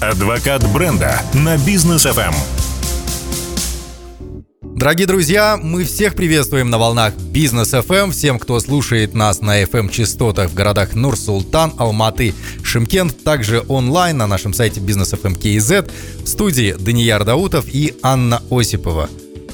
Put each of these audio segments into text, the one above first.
Адвокат бренда на бизнес FM. Дорогие друзья, мы всех приветствуем на волнах Бизнес FM. Всем, кто слушает нас на FM частотах в городах Нур-Султан, Алматы, Шимкент, также онлайн на нашем сайте Бизнес FM KZ. В студии Данияр Даутов и Анна Осипова.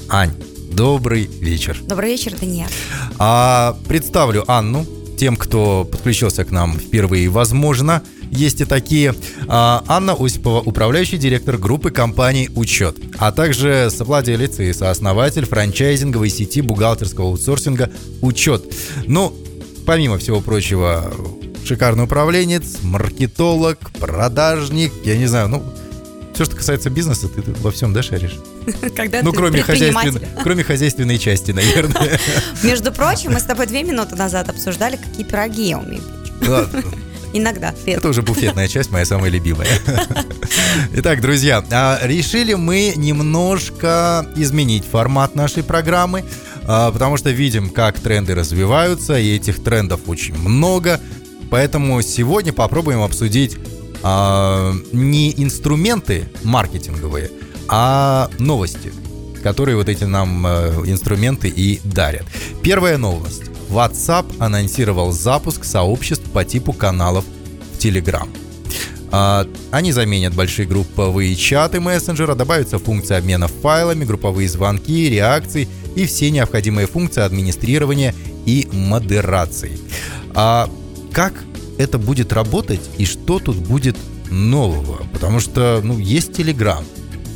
Ань, добрый вечер. Добрый вечер, Данияр. А, представлю Анну тем, кто подключился к нам впервые, возможно, есть и такие. А, Анна Осипова, управляющий директор группы компаний «Учет», а также совладелец и сооснователь франчайзинговой сети бухгалтерского аутсорсинга «Учет». Ну, помимо всего прочего, шикарный управленец, маркетолог, продажник, я не знаю, ну, все, что касается бизнеса, ты во всем, да, шаришь? Когда ну, кроме, хозяйствен... кроме хозяйственной части, наверное. Между прочим, мы с тобой две минуты назад обсуждали, какие пироги я умею печь. Иногда. Это уже буфетная часть, моя самая любимая. Итак, друзья, а, решили мы немножко изменить формат нашей программы, а, потому что видим, как тренды развиваются, и этих трендов очень много. Поэтому сегодня попробуем обсудить а, не инструменты маркетинговые, а новости, которые вот эти нам э, инструменты и дарят. Первая новость. WhatsApp анонсировал запуск сообществ по типу каналов в Telegram. А, они заменят большие групповые чаты мессенджера, добавятся функции обмена файлами, групповые звонки, реакции и все необходимые функции администрирования и модерации. А как это будет работать и что тут будет нового? Потому что, ну, есть Telegram.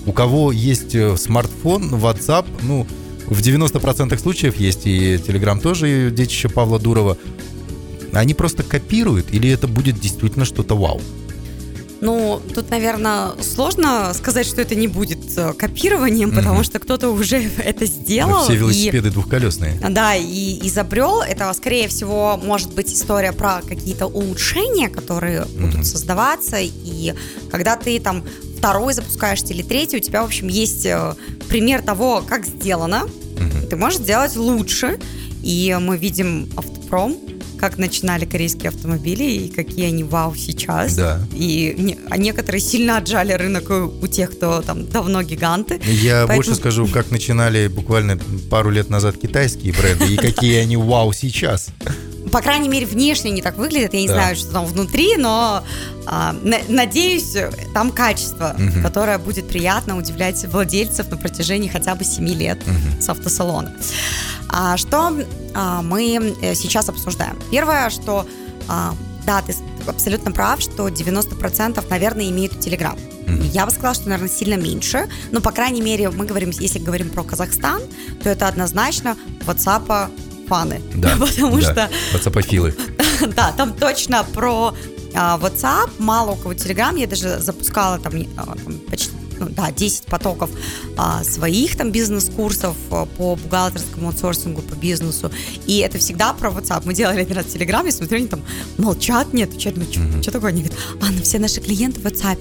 У кого есть э, смартфон, WhatsApp, ну, в 90% случаев есть, и Telegram тоже, и детище Павла Дурова. Они просто копируют, или это будет действительно что-то вау? Ну, тут, наверное, сложно сказать, что это не будет э, копированием, угу. потому что кто-то уже это сделал. Но все велосипеды и, двухколесные. Да, и изобрел. Это, скорее всего, может быть история про какие-то улучшения, которые угу. будут создаваться. И когда ты там второй запускаешь или третий, у тебя, в общем, есть э, пример того, как сделано. Ты можешь сделать лучше. И мы видим автопром, как начинали корейские автомобили и какие они вау сейчас. Да. И не, а некоторые сильно отжали рынок у тех, кто там давно гиганты. Я Поэтому... больше скажу, как начинали буквально пару лет назад китайские бренды и какие они вау сейчас. По крайней мере, внешне не так выглядят. Я не да. знаю, что там внутри, но а, на, надеюсь, там качество, угу. которое будет приятно удивлять владельцев на протяжении хотя бы 7 лет угу. с автосалона. А, что а, мы э, сейчас обсуждаем? Первое, что а, да, ты абсолютно прав, что 90% наверное имеют. Mm-hmm. Я бы сказала, что, наверное, сильно меньше. Но, по крайней мере, мы говорим, если говорим про Казахстан, то это однозначно WhatsApp фаны. Да, Потому да. что... WhatsApp-филы. да, там точно про а, WhatsApp, мало у кого Telegram. Я даже запускала там, а, там почти ну, да, 10 потоков а, своих там бизнес-курсов а, по бухгалтерскому аутсорсингу, по бизнесу. И это всегда про WhatsApp. Мы делали один раз в Телеграме, смотрю, они там молчат, не отвечают. Ну, что, mm-hmm. такое? Они говорят, а, ну все наши клиенты в WhatsApp.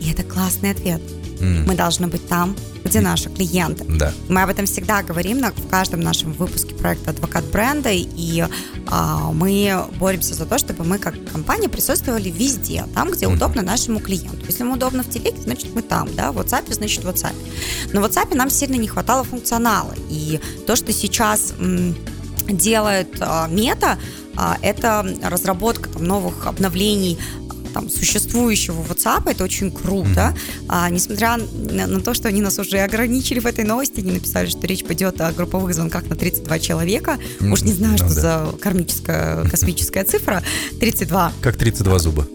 И это классный ответ. Mm. Мы должны быть там, где наши клиенты. Да. Мы об этом всегда говорим на, в каждом нашем выпуске проекта «Адвокат бренда», и а, мы боремся за то, чтобы мы как компания присутствовали везде, там, где mm-hmm. удобно нашему клиенту. Если ему удобно в телеке, значит мы там, да, в WhatsApp, значит в WhatsApp. Но в WhatsApp нам сильно не хватало функционала, и то, что сейчас м, делает а, Мета, это разработка там, новых обновлений там, существующего WhatsApp, это очень круто. Mm-hmm. А, несмотря на, на то, что они нас уже ограничили в этой новости, они написали, что речь пойдет о групповых звонках на 32 человека. Mm-hmm. Уж не знаю, ну, что да. за кармическая, космическая цифра. 32. Как 32 зуба.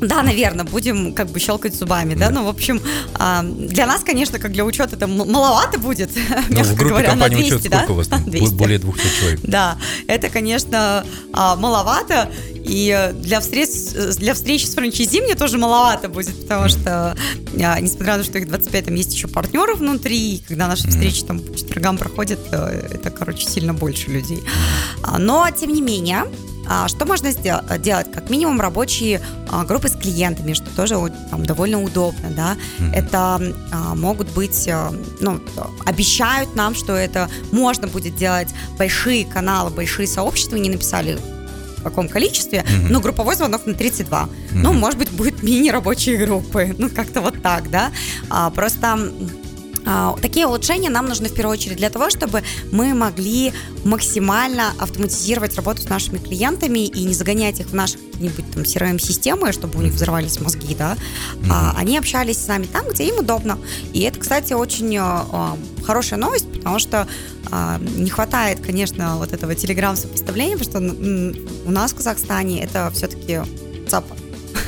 Да, наверное, будем как бы щелкать зубами, да, да? ну, в общем, а, для нас, конечно, как для учета это маловато будет, ну, в группе говоря, компании 200, учет да? у вас там? 200. Более 200 человек. Да, это, конечно, а, маловато, и для встреч, для встреч с франчайзи мне тоже маловато будет, потому что, а, несмотря на то, что их 25, там есть еще партнеры внутри, и когда наши встречи там по четвергам проходят, э, это, короче, сильно больше людей. Но, тем не менее, что можно сделать? Как минимум рабочие а, группы с клиентами, что тоже там, довольно удобно, да. Mm-hmm. Это а, могут быть, ну, обещают нам, что это можно будет делать большие каналы, большие сообщества, не написали в каком количестве, но групповой звонок на 32. Ну, может быть, будет мини-рабочие группы. Ну, как-то вот так, да. А, просто а, Такие улучшения нам нужны в первую очередь для того, чтобы мы могли максимально автоматизировать работу с нашими клиентами и не загонять их в наши какие-нибудь там CRM-системы, чтобы у них взорвались мозги, да. А, они общались с нами там, где им удобно. И это, кстати, очень а, хорошая новость, потому что а, не хватает, конечно, вот этого телеграм-сопоставления, потому что у нас в Казахстане это все-таки ЦАПа.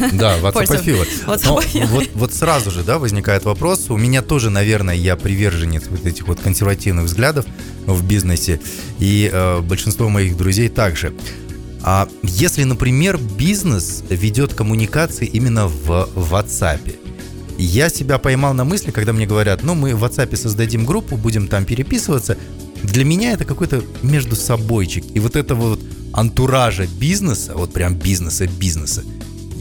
Да, ватсапофилы. Вот, вот сразу же, да, возникает вопрос. У меня тоже, наверное, я приверженец вот этих вот консервативных взглядов в бизнесе, и э, большинство моих друзей также. А если, например, бизнес ведет коммуникации именно в WhatsApp, я себя поймал на мысли, когда мне говорят, ну, мы в WhatsApp создадим группу, будем там переписываться. Для меня это какой-то между собойчик. И вот этого вот антуража бизнеса, вот прям бизнеса-бизнеса,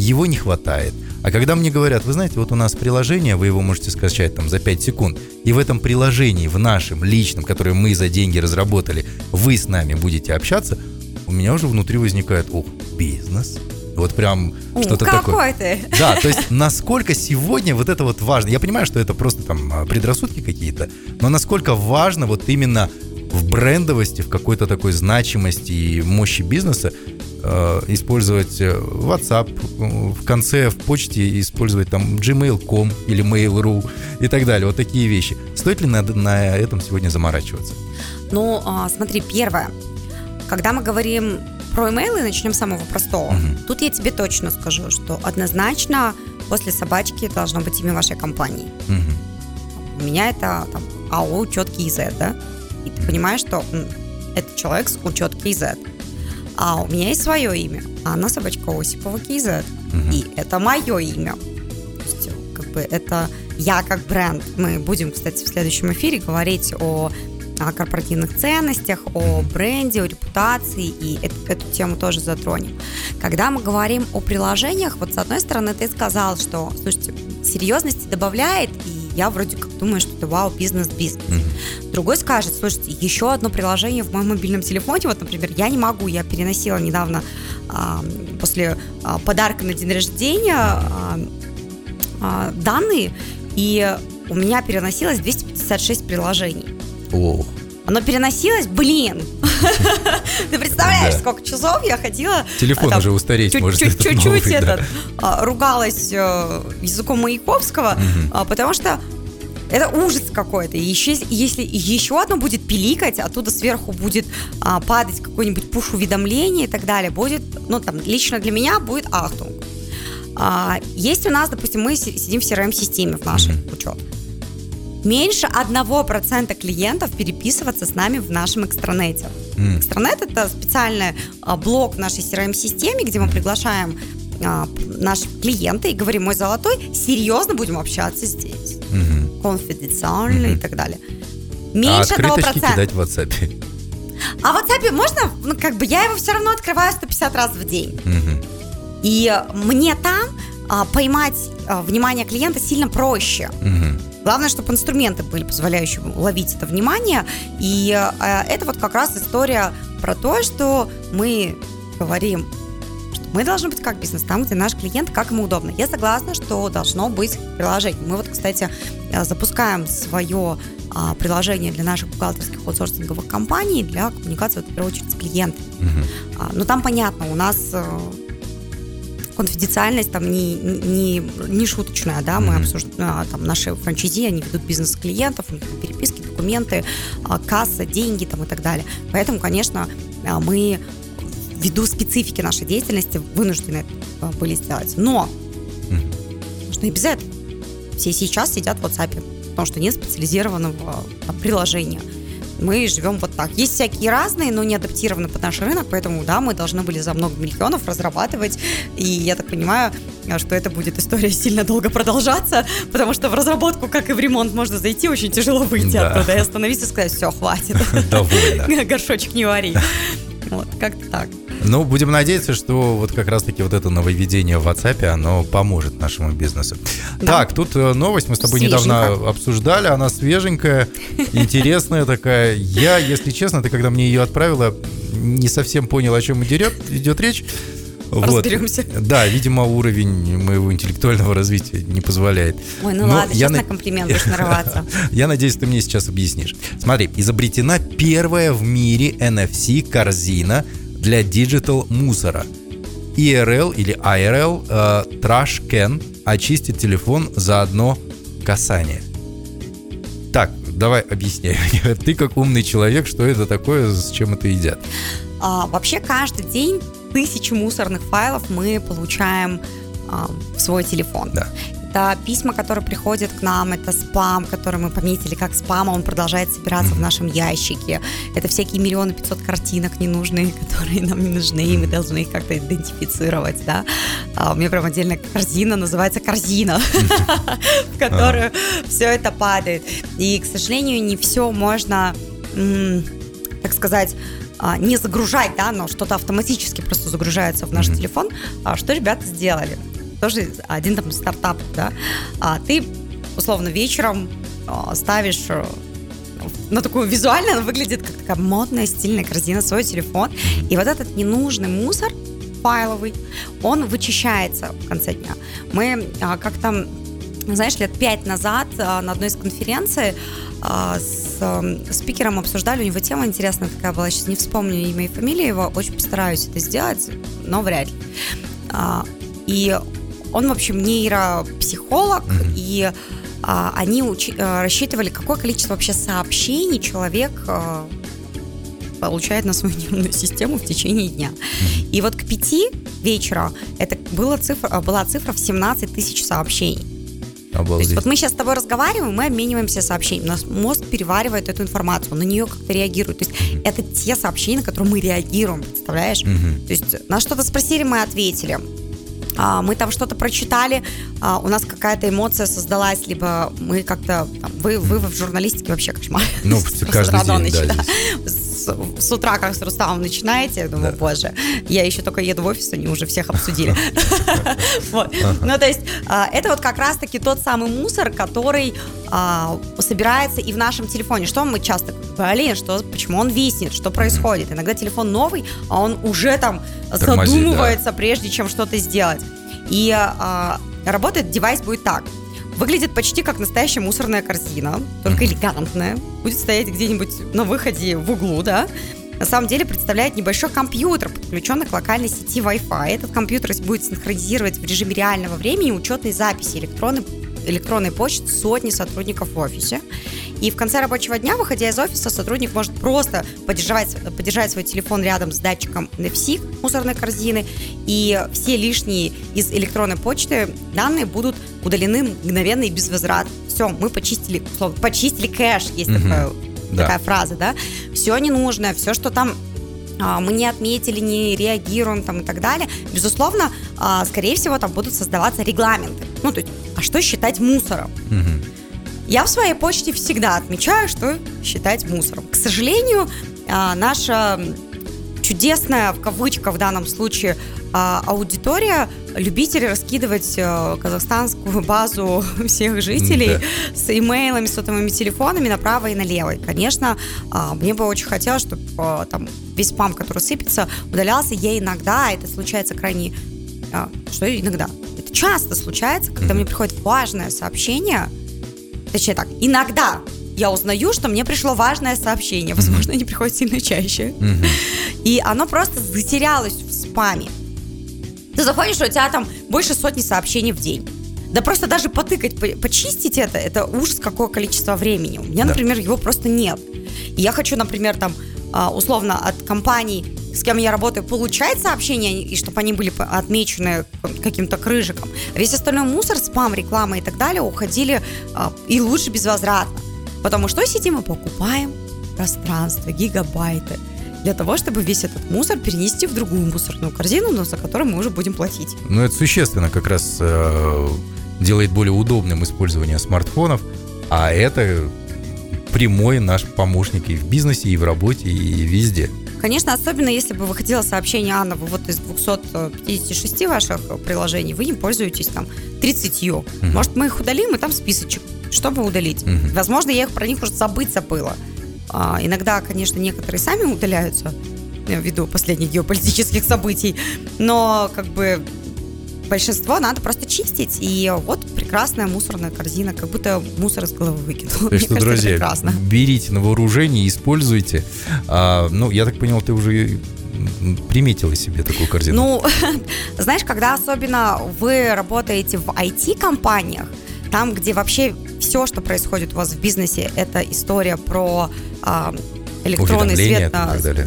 его не хватает. А когда мне говорят, вы знаете, вот у нас приложение, вы его можете скачать там за 5 секунд, и в этом приложении, в нашем личном, которое мы за деньги разработали, вы с нами будете общаться, у меня уже внутри возникает, ох, бизнес, вот прям что-то такое. Ты? Да, то есть насколько сегодня вот это вот важно. Я понимаю, что это просто там а, предрассудки какие-то, но насколько важно вот именно в брендовости, в какой-то такой значимости и мощи бизнеса использовать э, WhatsApp, в конце в почте использовать там gmail.com или mail.ru и так далее. Вот такие вещи. Стоит ли на, на этом сегодня заморачиваться? Ну, а, смотри, первое. Когда мы говорим про имейлы, начнем с самого простого. Угу. Тут я тебе точно скажу, что однозначно после собачки должно быть имя вашей компании. Угу. У меня это там АО четкий Z, да? И ты понимаешь, что это человек с учет KZ. А у меня есть свое имя. Анна Собачка Осипова KZ. Угу. И это мое имя. То есть, как бы это я как бренд. Мы будем, кстати, в следующем эфире говорить о о корпоративных ценностях, о бренде, о репутации, и эту, эту тему тоже затронем. Когда мы говорим о приложениях, вот с одной стороны ты сказал, что, слушайте, серьезности добавляет, и я вроде как думаю, что это вау, бизнес-бизнес. Mm-hmm. Другой скажет, слушайте, еще одно приложение в моем мобильном телефоне, вот, например, я не могу, я переносила недавно а, после а, подарка на день рождения а, а, данные, и у меня переносилось 256 приложений. Ох. Оно переносилось, блин. Ты представляешь, сколько часов я ходила. Телефон уже устареть может. Чуть-чуть этот а, ругалась э, языком Маяковского, а, потому что это ужас какой-то. Еще, если еще одно будет пиликать, оттуда сверху будет а, падать какой-нибудь пуш-уведомление и так далее, будет, ну, там, лично для меня будет ахтунг. А, есть у нас, допустим, мы сидим в CRM-системе в нашей mm-hmm. учет меньше 1% клиентов переписываться с нами в нашем экстранете. Mm. Экстранет это специальный а, блок в нашей CRM-системе, где мы приглашаем а, наших клиента и говорим, мой золотой, серьезно будем общаться здесь. Mm-hmm. Конфиденциально mm-hmm. и так далее. Меньше а 1%. кидать в WhatsApp. А в WhatsApp можно, ну, как бы я его все равно открываю 150 раз в день. Mm-hmm. И мне там а, поймать а, внимание клиента сильно проще. Mm-hmm. Главное, чтобы инструменты были позволяющие ловить это внимание. И э, это вот как раз история про то, что мы говорим что мы должны быть как бизнес, там, где наш клиент, как ему удобно. Я согласна, что должно быть приложение. Мы вот, кстати, э, запускаем свое а, приложение для наших бухгалтерских аутсорсинговых компаний для коммуникации, в первую очередь, с клиентами. Uh-huh. А, ну, там понятно, у нас э, конфиденциальность там не, не, не шуточная, да, мы mm-hmm. обсуждаем, там наши франчайзи, они ведут бизнес клиентов, переписки, документы, а, касса, деньги там и так далее. Поэтому, конечно, а, мы ввиду специфики нашей деятельности вынуждены а, были сделать. Но mm-hmm. и без этого. Все сейчас сидят в WhatsApp, потому что нет специализированного там, приложения мы живем вот так. Есть всякие разные, но не адаптированы под наш рынок, поэтому, да, мы должны были за много миллионов разрабатывать, и я так понимаю, что это будет история сильно долго продолжаться, потому что в разработку, как и в ремонт, можно зайти, очень тяжело выйти да. оттуда и остановиться и сказать, все, хватит. Довольно. Горшочек не вари. Вот, как-то так. Ну, будем надеяться, что вот как раз-таки вот это нововведение в WhatsApp, оно поможет нашему бизнесу. Да. Так, тут э, новость мы с тобой недавно обсуждали, она свеженькая, интересная такая. Я, если честно, ты когда мне ее отправила, не совсем понял, о чем идет, идет речь. Вот. Разберемся. Да, видимо, уровень моего интеллектуального развития не позволяет. Ой, ну Но ладно, я сейчас на, на комплимент будешь нарываться. я надеюсь, ты мне сейчас объяснишь. Смотри, изобретена первая в мире NFC-корзина для digital мусора. IRL или IRL э, Trash Can очистит телефон за одно касание. Так, давай объясняй. Ты как умный человек, что это такое, с чем это едят? А, вообще каждый день тысячи мусорных файлов мы получаем а, в свой телефон. Да. Это письма, которые приходят к нам, это спам, который мы пометили как спам, а он продолжает собираться в нашем ящике. Это всякие миллионы пятьсот картинок ненужные, которые нам не нужны, и мы должны их как-то идентифицировать, да. А у меня прям отдельная корзина, называется корзина, в которую все это падает. И, к сожалению, не все можно, так сказать, а, не загружать, да, но что-то автоматически просто загружается в наш телефон. А, что ребята сделали? Тоже один там стартап, да. А, ты условно вечером а, ставишь э, на такую визуально она выглядит как такая модная, стильная корзина, свой телефон. И вот этот ненужный мусор файловый, он вычищается в конце дня. Мы а, как-то, знаешь, лет пять назад а, на одной из конференций а, с э, спикером обсуждали, у него тема интересная такая была, сейчас не вспомню имя и фамилию его, очень постараюсь это сделать, но вряд ли. И он, в общем, нейропсихолог, mm-hmm. и а, они учи, а, рассчитывали, какое количество вообще сообщений человек а, получает на свою нервную систему в течение дня. И вот к пяти вечера это была цифра, была цифра в 17 тысяч сообщений. Обалдеть. То есть вот мы сейчас с тобой разговариваем, мы обмениваемся сообщениями. У нас мозг переваривает эту информацию, на нее как-то реагирует. То есть это те сообщения, на которые мы реагируем, представляешь? Угу. То есть нас что-то спросили, мы ответили. А, мы там что-то прочитали, а, у нас какая-то эмоция создалась, либо мы как-то... Вы, вы в журналистике вообще кошмар. Ну, каждый день, да, с, с утра, как с Рустамом начинаете, я думаю, да. боже, я еще только еду в офис, они уже всех обсудили. Ну, то есть, а, это вот как раз-таки тот самый мусор, который а, собирается и в нашем телефоне. Что мы часто, блин, что, почему он виснет, что происходит? Иногда телефон новый, а он уже там задумывается, прежде чем что-то сделать. И а, работает девайс будет так. Выглядит почти как настоящая мусорная корзина, только элегантная. Будет стоять где-нибудь на выходе в углу, да. На самом деле представляет небольшой компьютер, подключенный к локальной сети Wi-Fi. Этот компьютер будет синхронизировать в режиме реального времени учетные записи электронной электронной почты сотни сотрудников в офисе. И в конце рабочего дня, выходя из офиса, сотрудник может просто поддержать, поддержать свой телефон рядом с датчиком NFC мусорной корзины, и все лишние из электронной почты данные будут удалены мгновенно и без возврата. Все, мы почистили, условно, почистили кэш, есть угу. такая, да. такая фраза, да. Все ненужное, все, что там а, мы не отметили, не реагируем там и так далее, безусловно, а, скорее всего, там будут создаваться регламенты. Ну, то есть, а что считать мусором? Угу. Я в своей почте всегда отмечаю, что считать мусором. К сожалению, а, наша чудесная, в кавычках в данном случае, а, аудитория любители раскидывать а, казахстанскую базу всех жителей да. с имейлами, сотовыми телефонами направо и налево. И, конечно, мне бы очень хотелось, чтобы там весь спам, который сыпется, удалялся. Я иногда, это случается крайне... Что иногда? Часто случается, когда mm-hmm. мне приходит важное сообщение – Точнее так, иногда я узнаю, что мне пришло важное сообщение. Возможно, они приходят сильно чаще. И оно просто затерялось в спаме. Ты заходишь, у тебя там больше сотни сообщений в день. Да просто даже потыкать, почистить это, это ужас, какое количество времени. У меня, да. например, его просто нет. И я хочу, например, там, а, условно, от компаний с кем я работаю, получать сообщения, и чтобы они были отмечены каким-то крыжиком. Весь остальной мусор, спам, реклама и так далее уходили а, и лучше безвозвратно. Потому что сидим и покупаем пространство, гигабайты для того, чтобы весь этот мусор перенести в другую мусорную корзину, но за которую мы уже будем платить. Ну, это существенно как раз э, делает более удобным использование смартфонов, а это прямой наш помощник и в бизнесе, и в работе, и везде Конечно, особенно если бы выходило сообщение, Анна, вы вот из 256 ваших приложений, вы не пользуетесь там 30. Угу. Может, мы их удалим, и там списочек, чтобы удалить. Угу. Возможно, я их про них уже забыть забыла. А, иногда, конечно, некоторые сами удаляются, ввиду последних геополитических событий, но как бы большинство надо просто чистить. И вот прекрасная мусорная корзина, как будто мусор из головы выкинул. Есть, что, друзья, прекрасно. берите на вооружение, используйте. А, ну, я так понял, ты уже приметила себе такую корзину? Ну, знаешь, когда особенно вы работаете в IT-компаниях, там, где вообще все, что происходит у вас в бизнесе, это история про а, электронный свет,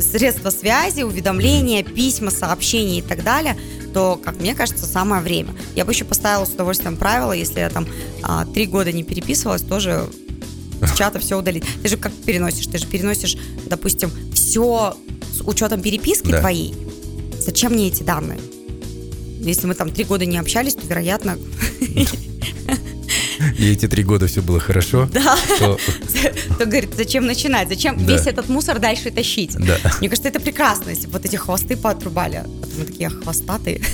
средства связи, уведомления, mm-hmm. письма, сообщения и так далее, то, как мне кажется, самое время. Я бы еще поставила с удовольствием правило, если я там а, три года не переписывалась, тоже с чата все удалить. Ты же как переносишь? Ты же переносишь, допустим, все с учетом переписки да. твоей. Зачем мне эти данные? Если мы там три года не общались, то, вероятно, и эти три года все было хорошо, да. то... то говорит, зачем начинать, зачем да. весь этот мусор дальше тащить. Да. Мне кажется, это прекрасно, если вот эти хвосты поотрубали. А мы такие хвостатые.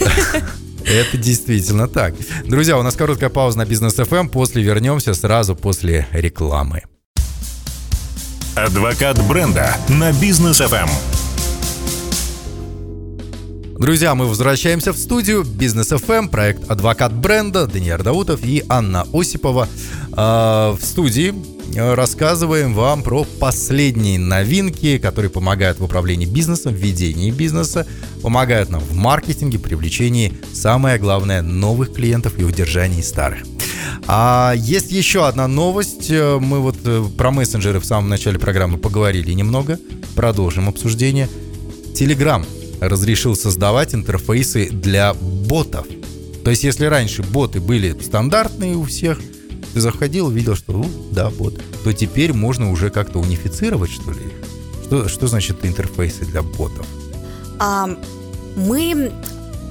Это действительно так. Друзья, у нас короткая пауза на бизнес FM. Эм. После вернемся сразу после рекламы. Адвокат бренда на бизнес FM. Друзья, мы возвращаемся в студию Бизнес FM, эм, проект «Адвокат бренда», Даниил Даутов и Анна Осипова. А, в студии э, рассказываем вам про последние новинки, которые помогают в управлении бизнесом, в ведении бизнеса, помогают нам в маркетинге, привлечении, самое главное, новых клиентов и удержании старых. А есть еще одна новость. Э, мы вот э, про мессенджеры в самом начале программы поговорили немного. Продолжим обсуждение. Телеграм разрешил создавать интерфейсы для ботов. То есть, если раньше боты были стандартные у всех, ты заходил, видел, что, ну, да, бот, то теперь можно уже как-то унифицировать, что ли? Что, что значит интерфейсы для ботов? А, мы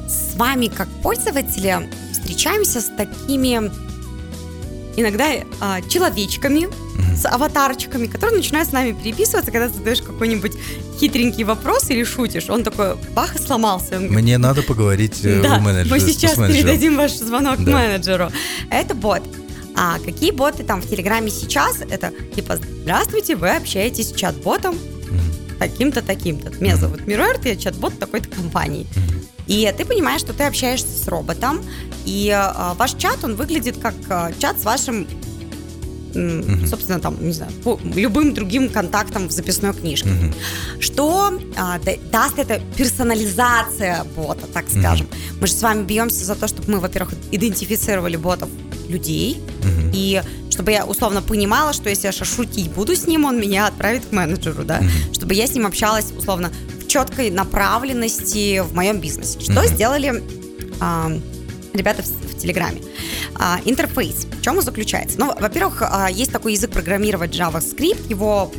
с вами, как пользователи, встречаемся с такими иногда а, человечками, с аватарчиками, которые начинают с нами переписываться, когда задаешь какой-нибудь хитренький вопрос или шутишь. Он такой, бах, и сломался. Он Мне говорит, надо поговорить э, да, менеджеру. мы сейчас передадим ваш звонок да. менеджеру. Это бот. А какие боты там в Телеграме сейчас? Это типа, здравствуйте, вы общаетесь с чат-ботом таким-то, таким-то. Меня зовут Мируэрт, я чат-бот такой-то компании. И ты понимаешь, что ты общаешься с роботом, и э, ваш чат, он выглядит как э, чат с вашим mm собственно, там, не знаю, по любым другим контактам в записной книжке. mm Что а, даст это персонализация бота, так скажем. mm Мы же с вами бьемся за то, чтобы мы, во-первых, идентифицировали ботов людей, mm и чтобы я условно понимала, что если я шутить буду с ним, он меня отправит к менеджеру, да, mm чтобы я с ним общалась условно четкой направленности в моем бизнесе. Что mm сделали а, ребята в, в Телеграме? А, интерфейс. В чем он заключается? Ну, во-первых, а, есть такой язык программировать JavaScript, его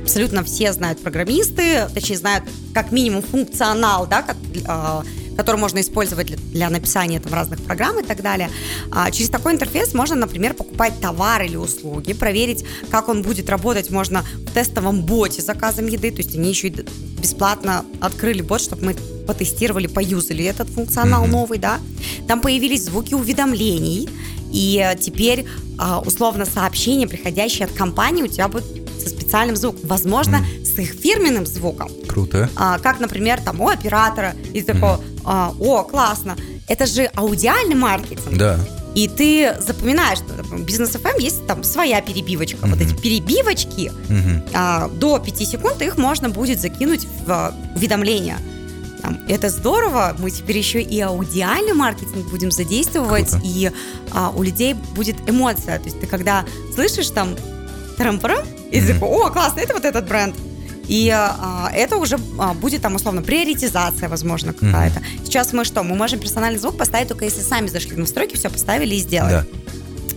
абсолютно все знают программисты, точнее знают как минимум функционал, да, как, а, который можно использовать для, для написания там, разных программ и так далее. А, через такой интерфейс можно, например, покупать товар или услуги, проверить, как он будет работать можно в тестовом боте с заказом еды, то есть они еще и бесплатно открыли бот, чтобы мы потестировали, поюзали этот функционал mm-hmm. новый, да. Там появились звуки уведомлений, и теперь а, условно сообщения, приходящие от компании, у тебя будет со специальным звуком. Возможно, mm. с их фирменным звуком. Круто. А, как, например, там у оператора из такого, mm. А, о, классно. Это же аудиальный маркетинг. Да. И ты запоминаешь, что бизнес FM есть там своя перебивочка. Mm-hmm. Вот эти перебивочки mm-hmm. а, до 5 секунд их можно будет закинуть в а, уведомления. Там, это здорово, мы теперь еще и аудиальный маркетинг будем задействовать, Круто. и а, у людей будет эмоция. То есть ты когда слышишь там тарам-парам, и mm-hmm. такой, о, классно, это вот этот бренд. И а, это уже а, будет там условно приоритизация, возможно, какая-то. Mm-hmm. Сейчас мы что? Мы можем персональный звук поставить только если сами зашли в настройки, все поставили и сделали. Да.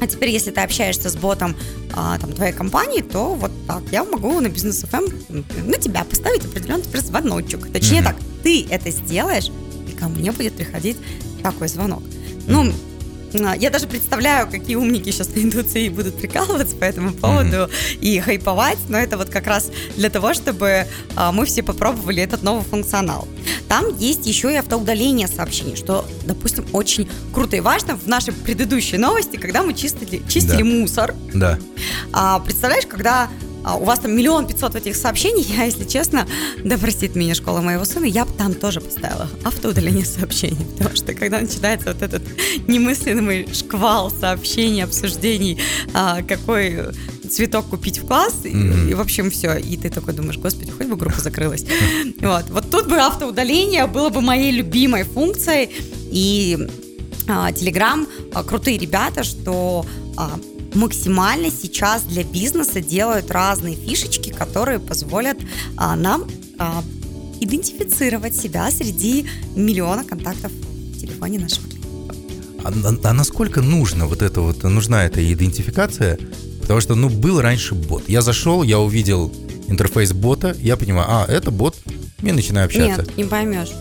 А теперь, если ты общаешься с ботом а, там, твоей компании, то вот так я могу на бизнес FM на тебя поставить определенный звоночек. Точнее mm-hmm. так, ты это сделаешь, и ко мне будет приходить такой звонок. Mm-hmm. Ну, я даже представляю, какие умники сейчас найдутся и будут прикалываться по этому поводу mm-hmm. и хайповать, но это вот как раз для того, чтобы а, мы все попробовали этот новый функционал. Там есть еще и автоудаление сообщений, что, допустим, очень круто и важно в нашей предыдущей новости, когда мы чистили, чистили да. мусор. Да. А, представляешь, когда а, у вас там миллион пятьсот этих сообщений, я, если честно, да простит меня школа моего сына, я бы там тоже поставила автоудаление сообщений, потому что когда начинается вот этот немыслимый шквал сообщений, обсуждений, а, какой цветок купить в класс, mm-hmm. и, и, в общем, все. И ты такой думаешь, господи, хоть бы группа закрылась. Вот. Вот тут бы автоудаление было бы моей любимой функцией. И Телеграм а, крутые ребята, что а, максимально сейчас для бизнеса делают разные фишечки, которые позволят а, нам а, идентифицировать себя среди миллиона контактов в телефоне нашего клиента. А, а насколько нужно вот это вот, нужна эта идентификация? Потому что, ну, был раньше бот. Я зашел, я увидел интерфейс бота, я понимаю, а, это бот, я начинаю общаться. Нет, не поймешь.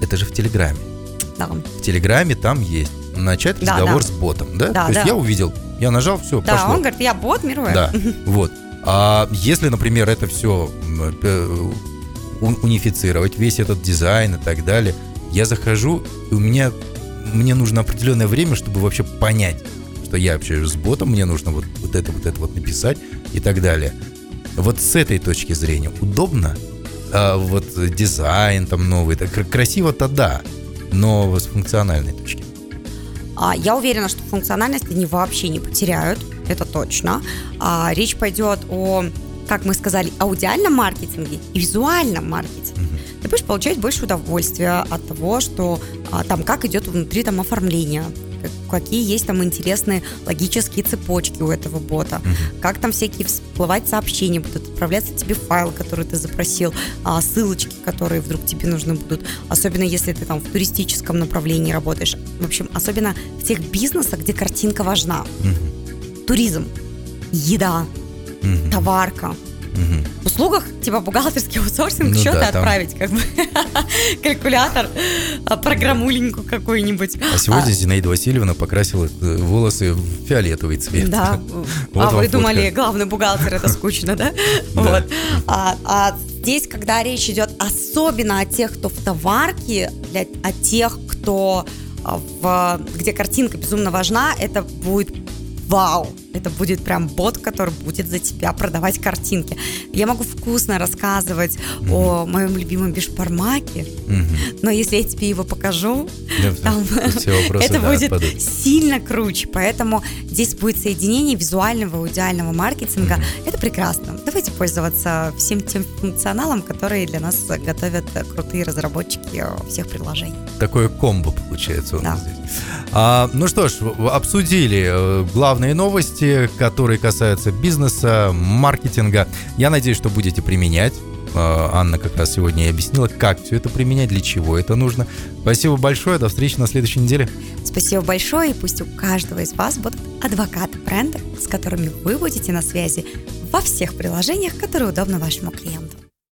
Это же в Телеграме. Да. В Телеграме там есть начать да, разговор да. с ботом, да? да То есть да. я увидел, я нажал, все, да, пошло. он говорит, я бот, мировой. Да, вот. А если, например, это все унифицировать, весь этот дизайн и так далее, я захожу, и у меня мне нужно определенное время, чтобы вообще понять, что я общаюсь с ботом, мне нужно вот, вот это, вот это вот написать и так далее. Вот с этой точки зрения удобно, а вот дизайн там новый, так красиво-то да, но с функциональной точки. А, я уверена, что функциональность они вообще не потеряют, это точно. А, речь пойдет о, как мы сказали, аудиальном маркетинге и визуальном маркетинге. Ты будешь получать больше удовольствия от того, что а, там как идет внутри там оформление, какие есть там интересные логические цепочки у этого бота, mm-hmm. как там всякие всплывать сообщения будут, отправляться тебе файлы, которые ты запросил, а, ссылочки, которые вдруг тебе нужны будут, особенно если ты там в туристическом направлении работаешь. В общем, особенно в тех бизнесах, где картинка важна. Mm-hmm. Туризм, еда, mm-hmm. товарка, Угу. Услугах типа бухгалтерский аутсорсинг ну, счеты да, отправить, там... как бы калькулятор, а, программуленьку какую-нибудь. А сегодня а... Зинаида Васильевна покрасила э, волосы в фиолетовый цвет. Да. вот а вы фотка. думали, главный бухгалтер это скучно, да? Вот. А, а здесь, когда речь идет особенно о тех, кто в товарке, для, о тех, кто а, в, где картинка безумно важна, это будет вау, это будет прям бот, который будет за тебя продавать картинки. Я могу вкусно рассказывать mm-hmm. о моем любимом бешпармаке, mm-hmm. но если я тебе его покажу, yeah, там, это да, будет отпадут. сильно круче. Поэтому здесь будет соединение визуального и аудиального маркетинга. Mm-hmm. Это прекрасно. Давайте пользоваться всем тем функционалом, которые для нас готовят крутые разработчики всех приложений. Такое комбо получается у нас да. здесь. А, ну что ж, обсудили э, главные новости, которые касаются бизнеса, маркетинга. Я надеюсь, что будете применять. А, Анна как раз сегодня и объяснила, как все это применять, для чего это нужно. Спасибо большое, до встречи на следующей неделе. Спасибо большое, и пусть у каждого из вас будут адвокаты бренда, с которыми вы будете на связи во всех приложениях, которые удобны вашему клиенту.